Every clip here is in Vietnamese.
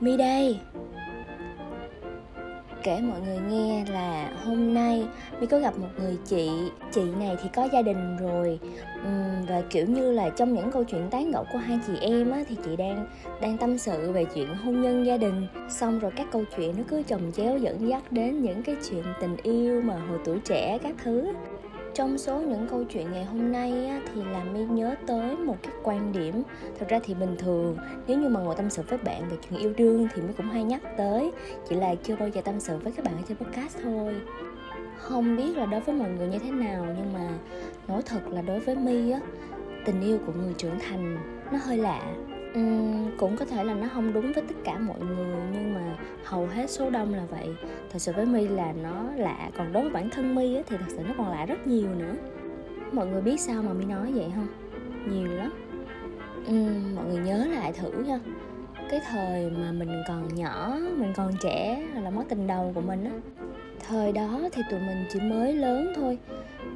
Mi đây. Kể mọi người nghe là hôm nay Mi có gặp một người chị. Chị này thì có gia đình rồi. Và kiểu như là trong những câu chuyện tán gẫu của hai chị em á, Thì chị đang đang tâm sự về chuyện hôn nhân gia đình. Xong rồi các câu chuyện nó cứ chồng chéo dẫn dắt đến những cái chuyện tình yêu mà hồi tuổi trẻ các thứ trong số những câu chuyện ngày hôm nay á, thì làm mi nhớ tới một cái quan điểm. Thật ra thì bình thường nếu như mà ngồi tâm sự với bạn về chuyện yêu đương thì mi cũng hay nhắc tới. Chỉ là chưa bao giờ tâm sự với các bạn ở trên podcast thôi. Không biết là đối với mọi người như thế nào nhưng mà nói thật là đối với mi á tình yêu của người trưởng thành nó hơi lạ. Uhm, cũng có thể là nó không đúng với tất cả mọi người nhưng mà hầu hết số đông là vậy. Thật sự với mi là nó lạ còn đối với bản thân mi thì thật sự nó còn lạ rất nhiều nữa. Mọi người biết sao mà mi nói vậy không? Nhiều lắm. Uhm, mọi người nhớ lại thử nha. Cái thời mà mình còn nhỏ mình còn trẻ là mối tình đầu của mình á thời đó thì tụi mình chỉ mới lớn thôi.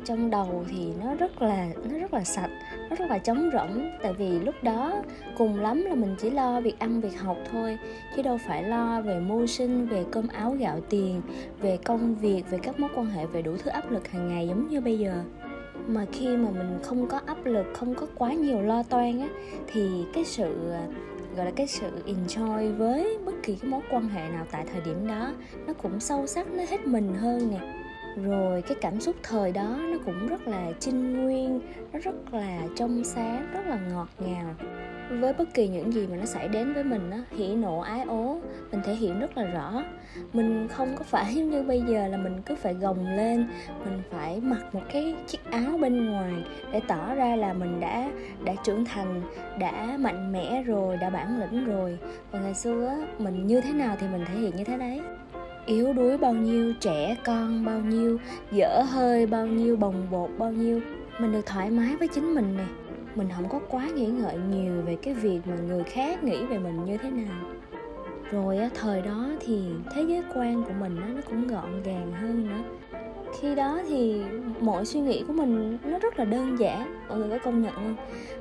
Trong đầu thì nó rất là nó rất là sạch nó rất là trống rỗng. Tại vì lúc đó cùng lắm là mình chỉ lo việc ăn, việc học thôi, chứ đâu phải lo về mưu sinh về cơm áo, gạo tiền, về công việc, về các mối quan hệ, về đủ thứ áp lực hàng ngày giống như bây giờ. Mà khi mà mình không có áp lực, không có quá nhiều lo toan á, thì cái sự, gọi là cái sự enjoy với bất kỳ cái mối quan hệ nào tại thời điểm đó, nó cũng sâu sắc, nó hết mình hơn nè rồi cái cảm xúc thời đó nó cũng rất là trinh nguyên, nó rất là trong sáng, rất là ngọt ngào. Với bất kỳ những gì mà nó xảy đến với mình á, hỉ nộ, ái ố, mình thể hiện rất là rõ. Mình không có phải như bây giờ là mình cứ phải gồng lên, mình phải mặc một cái chiếc áo bên ngoài để tỏ ra là mình đã đã trưởng thành, đã mạnh mẽ rồi, đã bản lĩnh rồi. Và ngày xưa á, mình như thế nào thì mình thể hiện như thế đấy yếu đuối bao nhiêu, trẻ con bao nhiêu, dở hơi bao nhiêu, bồng bột bao nhiêu. Mình được thoải mái với chính mình nè. Mình không có quá nghĩ ngợi nhiều về cái việc mà người khác nghĩ về mình như thế nào. Rồi thời đó thì thế giới quan của mình nó cũng gọn gàng hơn nữa khi đó thì mọi suy nghĩ của mình nó rất là đơn giản. Mọi người có công nhận không?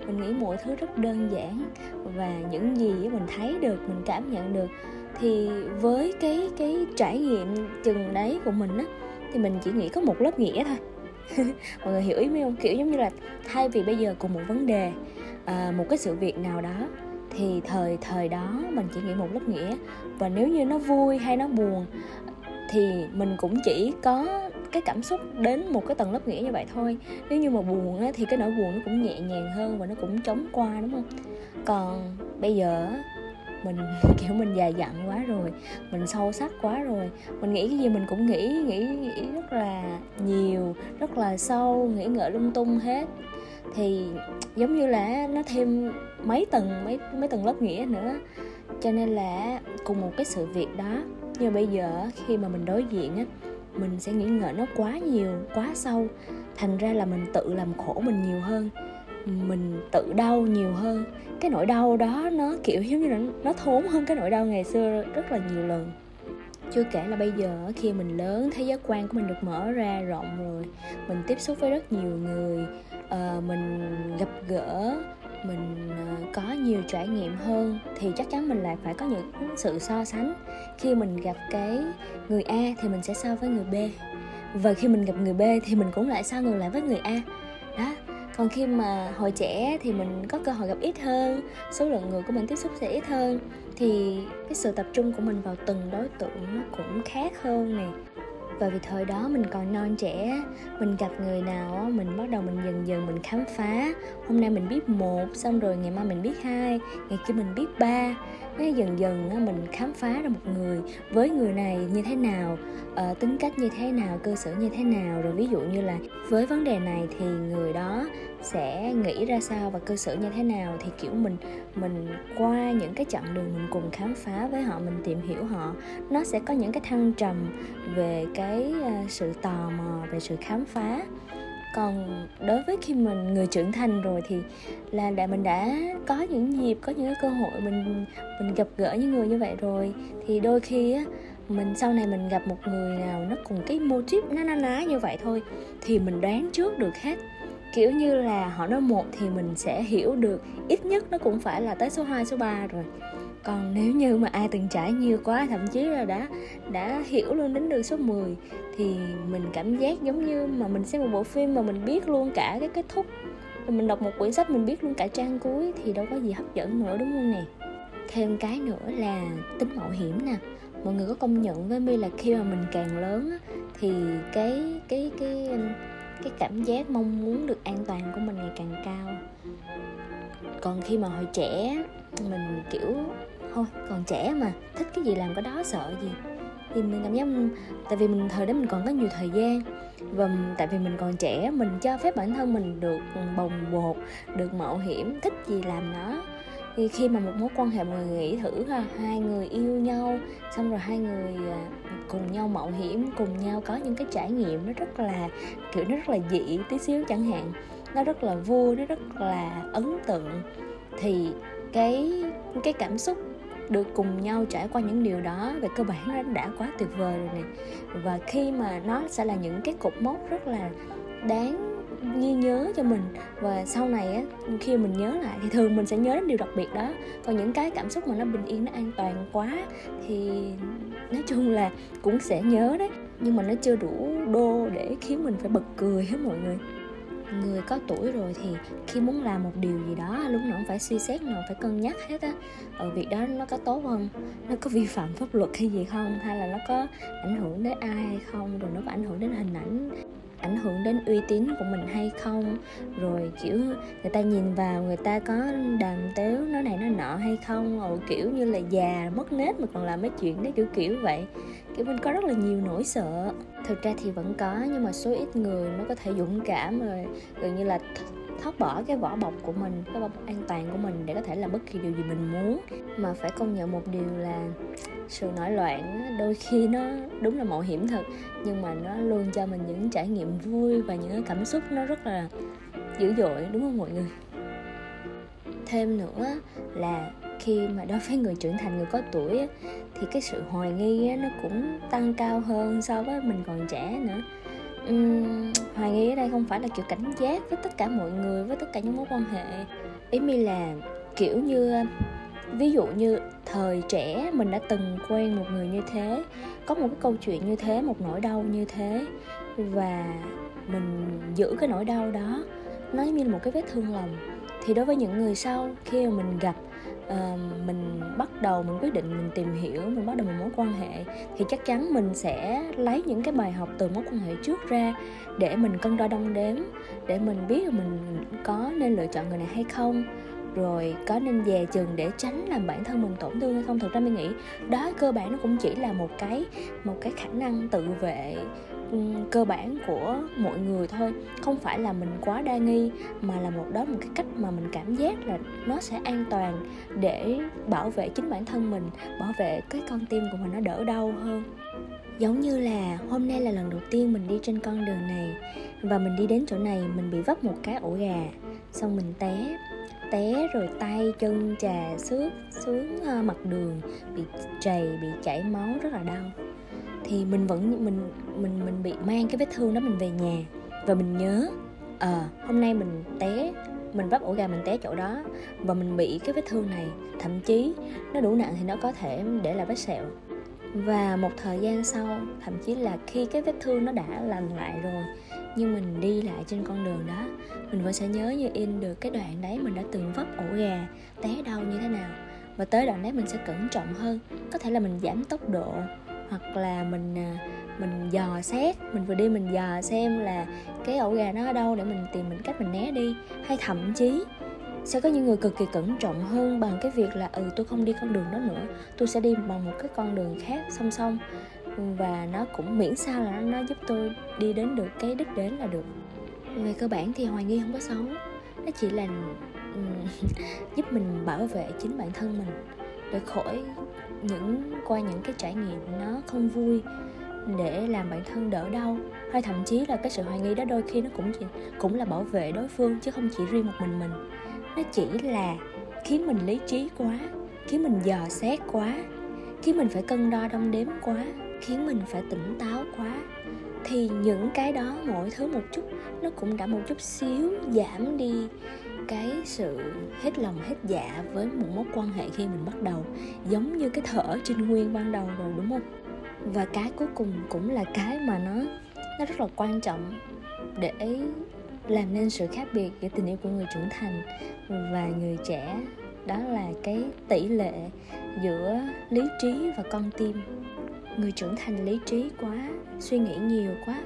Mình nghĩ mọi thứ rất đơn giản và những gì mình thấy được mình cảm nhận được thì với cái cái trải nghiệm chừng đấy của mình á thì mình chỉ nghĩ có một lớp nghĩa thôi. Mọi người hiểu ý mình không? Kiểu giống như là thay vì bây giờ cùng một vấn đề à, một cái sự việc nào đó thì thời thời đó mình chỉ nghĩ một lớp nghĩa. Và nếu như nó vui hay nó buồn thì mình cũng chỉ có cái cảm xúc đến một cái tầng lớp nghĩa như vậy thôi. Nếu như mà buồn á, thì cái nỗi buồn nó cũng nhẹ nhàng hơn và nó cũng chống qua đúng không? Còn bây giờ mình kiểu mình già dặn quá rồi mình sâu sắc quá rồi mình nghĩ cái gì mình cũng nghĩ nghĩ nghĩ rất là nhiều rất là sâu nghĩ ngợi lung tung hết. Thì giống như là nó thêm mấy tầng mấy mấy tầng lớp nghĩa nữa. Cho nên là cùng một cái sự việc đó nhưng bây giờ khi mà mình đối diện á mình sẽ nghĩ ngợi nó quá nhiều quá sâu. Thành ra là mình tự làm khổ mình nhiều hơn. Mình tự đau nhiều hơn. Cái nỗi đau đó nó kiểu giống như là nó thốn hơn cái nỗi đau ngày xưa rất là nhiều lần. Chưa kể là bây giờ khi mình lớn thế giới quan của mình được mở ra rộng rồi mình tiếp xúc với rất nhiều người uh, mình gặp gỡ mình ờ, có nhiều trải nghiệm hơn thì chắc chắn mình lại phải có những sự so sánh. Khi mình gặp cái người a thì mình sẽ so với người b. Và khi mình gặp người b thì mình cũng lại so ngược lại với người a. Đó. Còn khi mà hồi trẻ thì mình có cơ hội gặp ít hơn, số lượng người của mình tiếp xúc sẽ ít hơn. Thì cái sự tập trung của mình vào từng đối tượng nó cũng khác hơn nè và vì thời đó mình còn non trẻ, mình gặp người nào mình bắt đầu mình dần dần mình khám phá. Hôm nay mình biết một, xong rồi ngày mai mình biết hai, ngày kia mình biết ba cái dần dần mình khám phá ra một người. Với người này như thế nào ờ, tính cách như thế nào, cơ sở như thế nào, rồi ví dụ như là với vấn đề này thì người đó sẽ nghĩ ra sao và cơ sở như thế nào, thì, kiểu, mình mình qua những cái chặng đường mình cùng khám phá với họ, mình tìm hiểu họ, nó sẽ có những cái thăng trầm về cái ờ, sự tò mò, về sự khám phá còn đối với khi mình người trưởng thành rồi thì là đã mình đã có những dịp có những cơ hội mình mình gặp gỡ những người như vậy rồi thì đôi khi á mình sau này mình gặp một người nào nó cùng cái mô típ nó na ná như vậy thôi thì mình đoán trước được hết. Kiểu như là họ nói một thì mình sẽ hiểu được ít nhất nó cũng phải là tới số 2, số 3 rồi còn nếu như mà ai từng trải nhiều quá, thậm chí là đã đã hiểu luôn đến đường số 10 thì mình cảm giác giống như mà mình xem một bộ phim mà mình biết luôn cả cái kết thúc. Mình đọc một quyển sách mình biết luôn cả trang cuối thì đâu có gì hấp dẫn nữa, đúng không nè? Thêm cái nữa là tính mạo hiểm nè. Mọi người có công nhận với mi là khi mà mình càng lớn thì cái cái cái cái cảm giác mong muốn được an toàn của mình ngày càng cao. Còn khi mà hồi trẻ mình, kiểu thôi, còn trẻ mà, thích cái gì làm cái đó sợ gì. Thì mình cảm giác, tại vì mình, thời đó mình còn có nhiều thời gian. Và tại vì mình còn trẻ, mình cho phép bản thân mình được bồng bột, được mạo hiểm, thích gì làm nó. Thì khi mà một mối quan hệ mọi người nghĩ thử ha, hai người yêu nhau, xong rồi hai người à, cùng nhau mạo hiểm, cùng nhau có những cái trải nghiệm, nó rất là, kiểu, nó rất là dị tí xíu chẳng hạn. Nó rất là vui, nó rất là ấn tượng. Thì cái cái cảm xúc được cùng nhau trải qua những điều đó về cơ bản nó đã quá tuyệt vời rồi nè. Và khi mà nó sẽ là những cái cột mốc rất là đáng ghi nhớ cho mình. Và sau này á, khi mình nhớ lại thì thường mình sẽ nhớ đến điều đặc biệt đó. Còn những cái cảm xúc mà nó bình yên, nó an toàn quá thì nói chung là cũng sẽ nhớ đấy. Nhưng mà nó chưa đủ đô để khiến mình phải bật cười hết mọi người người có tuổi rồi thì khi muốn làm một điều gì đó, lúc nào cũng phải suy xét nào phải cân nhắc hết á. Ở việc đó nó có tốt không? Nó có vi phạm pháp luật hay gì không? Hay là nó có ảnh hưởng đến ai hay không? Rồi nó có ảnh hưởng đến hình ảnh ảnh hưởng đến uy tín của mình hay không. Rồi, kiểu, người ta nhìn vào người ta có đàm tếu nó này nó nọ hay không rồi kiểu như là già, mất nết mà còn làm mấy chuyện đấy, kiểu kiểu vậy. Kiểu, mình có rất là nhiều nỗi sợ. Thực ra thì vẫn có, nhưng mà số ít người nó có thể dũng cảm rồi, gần như là thoát bỏ cái vỏ bọc của mình, cái vỏ bọc an toàn của mình để có thể làm bất kỳ điều gì mình muốn. Mà phải công nhận một điều là sự nổi loạn đôi khi nó đúng là mạo hiểm thật nhưng mà nó luôn cho mình những trải nghiệm vui và những cảm xúc nó rất là dữ dội đúng không mọi người? Thêm nữa là khi mà đối với người trưởng thành người có tuổi thì cái sự hoài nghi nó cũng tăng cao hơn so với mình còn trẻ nữa. Uhm, hoài nghi ở đây không phải là kiểu cảnh giác với tất cả mọi người với tất cả những mối quan hệ. Ý mi là kiểu như ví dụ như thời trẻ mình đã từng quen một người như thế có một cái câu chuyện như thế một nỗi đau như thế và mình giữ cái nỗi đau đó nó như là một cái vết thương lòng. Thì đối với những người sau khi mà mình gặp uh, mình bắt đầu mình quyết định mình tìm hiểu mình bắt đầu một mối quan hệ thì chắc chắn mình sẽ lấy những cái bài học từ mối quan hệ trước ra để mình cân đo đong đếm để mình biết là mình có nên lựa chọn người này hay không rồi, có nên dè chừng để tránh làm bản thân mình tổn thương hay không? Thực ra mình nghĩ, đó cơ bản nó cũng chỉ là một cái một cái khả năng tự vệ cơ bản của mọi người thôi. Không phải là mình quá đa nghi, mà là một, đó một cái cách mà mình cảm giác là nó sẽ an toàn để bảo vệ chính bản thân mình, bảo vệ cái con tim của mình nó đỡ đau hơn. Giống như là hôm nay là lần đầu tiên mình đi trên con đường này, và mình đi đến chỗ này, mình bị vấp một cái ổ gà, xong mình té té rồi tay chân trà xước xuống ờ, mặt đường bị trầy bị chảy máu rất là đau. Thì mình vẫn mình mình mình bị mang cái vết thương đó mình về nhà. Và mình nhớ à, hôm nay mình té mình vấp ổ gà mình té chỗ đó và mình bị cái vết thương này thậm chí nó đủ nặng thì nó có thể để lại vết sẹo. Và một thời gian sau thậm chí là khi cái vết thương nó đã lành lại rồi nhưng mình đi lại trên con đường đó, mình vẫn sẽ nhớ như in được cái đoạn đấy mình đã từng vấp ổ gà, té đau như thế nào. Và tới đoạn đấy mình sẽ cẩn trọng hơn, có thể là mình giảm tốc độ, hoặc là mình à, mình dò xét, mình vừa đi mình dò xem là cái ổ gà nó ở đâu để mình tìm mình cách mình né đi. Hay thậm chí, sẽ có những người cực kỳ cẩn trọng hơn bằng cái việc là ừ tôi không đi con đường đó nữa, tôi sẽ đi bằng một cái con đường khác song song và nó cũng miễn sao là nó giúp tôi đi đến được cái đích đến là được. Về cơ bản thì hoài nghi không có xấu. Nó chỉ là giúp mình bảo vệ chính bản thân mình để khỏi những qua những cái trải nghiệm nó không vui để làm bản thân đỡ đau. Hay thậm chí là cái sự hoài nghi đó đôi khi nó cũng chỉ, cũng là bảo vệ đối phương chứ không chỉ riêng một mình mình. Nó chỉ là khiến mình lý trí quá khiến mình dò xét quá khiến mình phải cân đo đong đếm quá, khiến mình phải tỉnh táo quá, thì những cái đó mỗi thứ một chút, nó cũng đã một chút xíu giảm đi cái sự hết lòng hết dạ với một mối quan hệ khi mình bắt đầu, giống như cái thở trinh nguyên ban đầu rồi, đúng không? Và cái cuối cùng cũng là cái mà nó nó rất là quan trọng để làm nên sự khác biệt giữa tình yêu của người trưởng thành và người trẻ. Đó là cái tỷ lệ giữa lý trí và con tim. Người trưởng thành lý trí quá, suy nghĩ nhiều quá,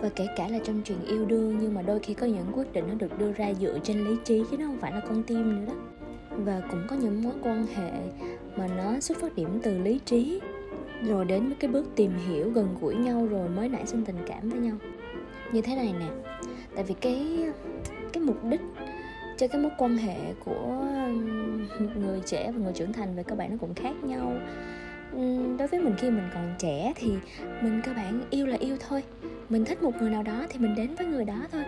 và kể cả là trong chuyện yêu đương, nhưng mà đôi khi có những quyết định nó được đưa ra dựa trên lý trí chứ nó không phải là con tim nữa đó. Và cũng có những mối quan hệ mà nó xuất phát điểm từ lý trí, rồi đến với cái bước tìm hiểu gần gũi nhau rồi mới nảy sinh tình cảm với nhau. Như thế này nè, tại vì cái cái mục đích cho cái mối quan hệ của người trẻ và người trưởng thành về cơ bản nó cũng khác nhau. Đối với mình khi mình còn trẻ thì mình cơ bản yêu là yêu thôi. Mình thích một người nào đó thì mình đến với người đó thôi.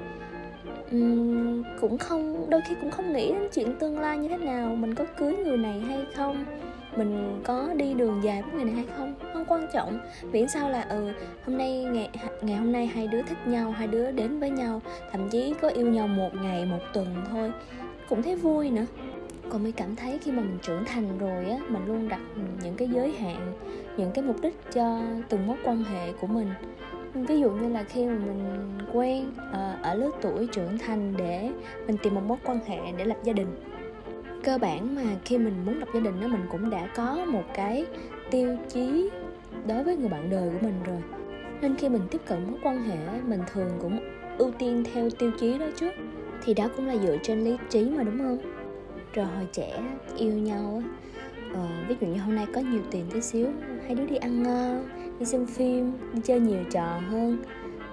Uhm, cũng không đôi khi cũng không nghĩ đến chuyện tương lai như thế nào mình có cưới người này hay không mình có đi đường dài với người này hay không không quan trọng. Miễn sao là ừ hôm nay ngày ngày hôm nay hai đứa thích nhau hai đứa đến với nhau thậm chí có yêu nhau một ngày một tuần thôi cũng thấy vui nữa còn mới cảm thấy khi mà mình trưởng thành rồi á, mình luôn đặt những cái giới hạn, những cái mục đích cho từng mối quan hệ của mình. Ví dụ như là khi mà mình quen ờ, ở lứa tuổi trưởng thành để mình tìm một mối quan hệ để lập gia đình. Cơ bản mà khi mình muốn lập gia đình đó mình cũng đã có một cái tiêu chí đối với người bạn đời của mình rồi. Nên khi mình tiếp cận mối quan hệ, mình thường cũng ưu tiên theo tiêu chí đó trước, thì đó cũng là dựa trên lý trí mà, đúng không? Rồi hồi trẻ yêu nhau ờ, ví dụ như hôm nay có nhiều tiền tí xíu hai đứa đi ăn ngon đi xem phim đi chơi nhiều trò hơn.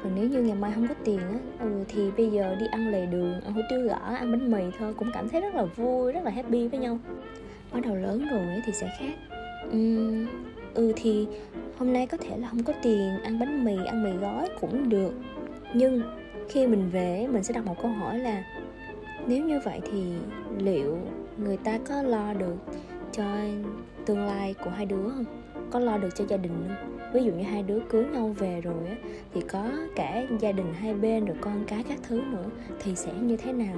Còn nếu như ngày mai không có tiền á ừ, thì bây giờ đi ăn lề đường ăn hủ tiếu gõ ăn bánh mì thôi cũng cảm thấy rất là vui rất là happy với nhau. Bắt đầu lớn rồi thì sẽ khác. Uhm, ừ thì hôm nay có thể là không có tiền ăn bánh mì ăn mì gói cũng được. Nhưng khi mình về mình sẽ đặt một câu hỏi là nếu như vậy thì liệu người ta có lo được cho tương lai của hai đứa không? Có lo được cho gia đình không? Ví dụ như hai đứa cưới nhau về rồi á thì có cả gia đình hai bên rồi con cái các thứ nữa thì sẽ như thế nào?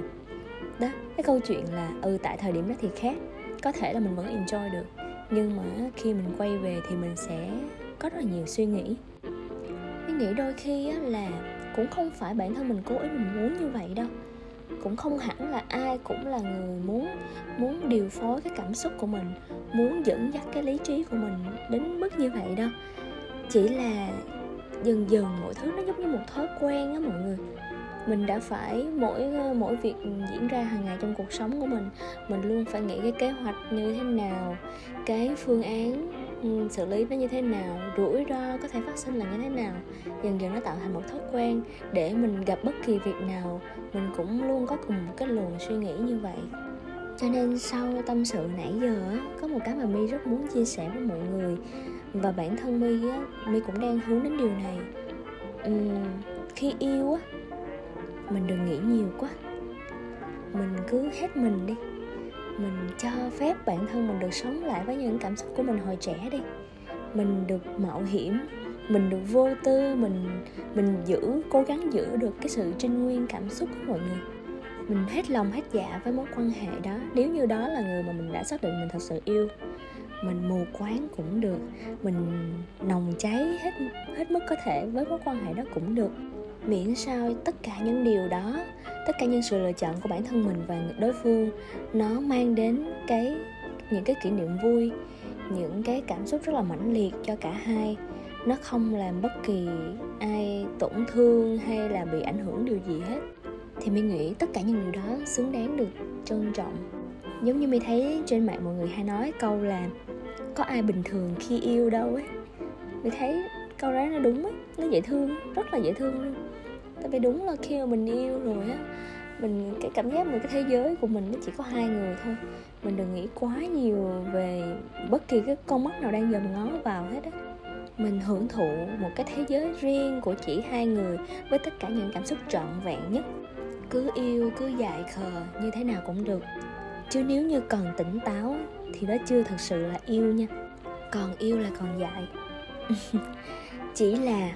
Đó cái câu chuyện là ừ tại thời điểm đó thì khác có thể là mình vẫn enjoy được nhưng mà khi mình quay về thì mình sẽ có rất là nhiều suy nghĩ. Mình nghĩ đôi khi á, là cũng không phải bản thân mình cố ý mình muốn như vậy đâu cũng không hẳn là ai cũng là người muốn muốn điều phối cái cảm xúc của mình, muốn dẫn dắt cái lý trí của mình đến mức như vậy đâu. Chỉ là dần dần mọi thứ nó giống như một thói quen á mọi người mình đã phải mỗi ờ, mỗi việc diễn ra hàng ngày trong cuộc sống của mình. Mình luôn phải nghĩ cái kế hoạch như thế nào cái phương án ừ, xử lý nó như thế nào rủi ro có thể phát sinh là như thế nào. Dần dần nó tạo thành một thói quen để mình gặp bất kỳ việc nào mình cũng luôn có cùng một cái luồng suy nghĩ như vậy. Cho nên sau tâm sự nãy giờ có một cái mà mi rất muốn chia sẻ với mọi người và bản thân mi mi cũng đang hướng đến điều này. Uhm, khi yêu á mình đừng nghĩ nhiều quá. Mình cứ hết mình đi. Mình cho phép bản thân mình được sống lại với những cảm xúc của mình hồi trẻ đi. Mình được mạo hiểm, mình được vô tư, mình mình giữ, cố gắng giữ được cái sự trinh nguyên cảm xúc của mọi người. Mình hết lòng, hết dạ với mối quan hệ đó. Nếu như đó là người mà mình đã xác định mình thật sự yêu, mình mù quáng cũng được. Mình nồng cháy hết hết mức có thể với mối quan hệ đó cũng được miễn sao tất cả những điều đó, tất cả những sự lựa chọn của bản thân mình và đối phương, nó mang đến cái, những cái kỷ niệm vui, những cái cảm xúc rất là mãnh liệt cho cả hai. Nó không làm bất kỳ ai tổn thương hay là bị ảnh hưởng điều gì hết. Thì mình nghĩ tất cả những điều đó xứng đáng được trân trọng. Giống như mình thấy trên mạng mọi người hay nói câu là có ai bình thường khi yêu đâu ấy? Mình thấy câu đó nó đúng ấy, nó dễ thương, rất là dễ thương luôn tại vì đúng là khi mà mình yêu rồi á, mình, cái cảm giác một cái thế giới của mình nó chỉ có hai người thôi. Mình đừng nghĩ quá nhiều về bất kỳ cái con mắt nào đang dòm ngó vào hết á. Mình hưởng thụ một cái thế giới riêng của chỉ hai người với tất cả những cảm xúc trọn vẹn nhất. Cứ yêu, cứ dại khờ như thế nào cũng được. Chứ nếu như còn tỉnh táo thì đó chưa thật sự là yêu nha. Còn yêu là còn dại. Chỉ là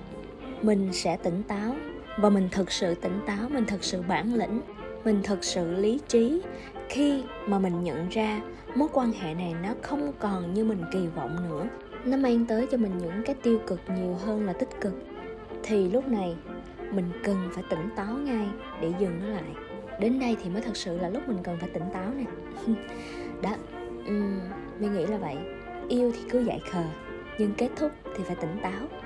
mình sẽ tỉnh táo và mình thực sự tỉnh táo mình thực sự bản lĩnh mình thật sự lý trí. Khi mà mình nhận ra mối quan hệ này nó không còn như mình kỳ vọng nữa nó mang tới cho mình những cái tiêu cực nhiều hơn là tích cực thì lúc này mình cần phải tỉnh táo ngay để dừng nó lại. Đến đây thì mới thật sự là lúc mình cần phải tỉnh táo nè. Đó um, mình nghĩ là vậy. Yêu thì cứ dại khờ nhưng kết thúc thì phải tỉnh táo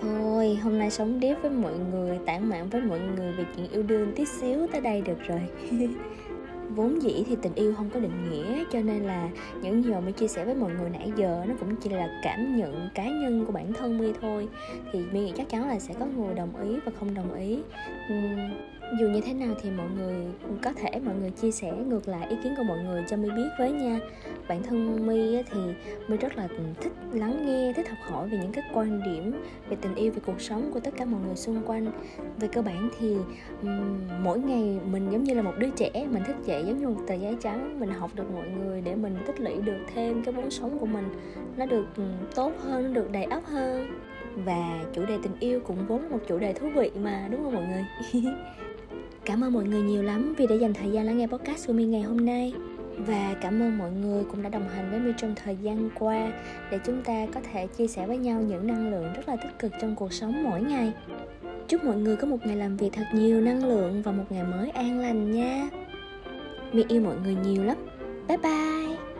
thôi hôm nay sống điếp với mọi người tản mạn với mọi người về chuyện yêu đương tí xíu tới đây được rồi. Vốn dĩ thì tình yêu không có định nghĩa cho nên là những gì mà my chia sẻ với mọi người nãy giờ nó cũng chỉ là cảm nhận cá nhân của bản thân my thôi. Thì my nghĩ chắc chắn là sẽ có người đồng ý và không đồng ý. Uhm, dù như thế nào thì mọi người có thể, mọi người chia sẻ ngược lại ý kiến của mọi người cho my biết với nha. Bản thân my thì my rất là thích lắng nghe, thích học hỏi về những cái quan điểm về tình yêu, về cuộc sống của tất cả mọi người xung quanh. Về cơ bản thì mỗi ngày mình giống như là một đứa trẻ, mình thức dậy giống như một tờ giấy trắng, mình học được mọi người để mình tích lũy được thêm cái vốn sống của mình. Nó được tốt hơn, nó được đầy ắp hơn. Và chủ đề tình yêu cũng vốn một chủ đề thú vị mà, đúng không mọi người? Cảm ơn mọi người nhiều lắm vì đã dành thời gian lắng nghe podcast của mi ngày hôm nay và cảm ơn mọi người cũng đã đồng hành với mi trong thời gian qua để chúng ta có thể chia sẻ với nhau những năng lượng rất là tích cực trong cuộc sống mỗi ngày. Chúc mọi người có một ngày làm việc thật nhiều năng lượng và một ngày mới an lành nha. mi yêu mọi người nhiều lắm. Bye bye.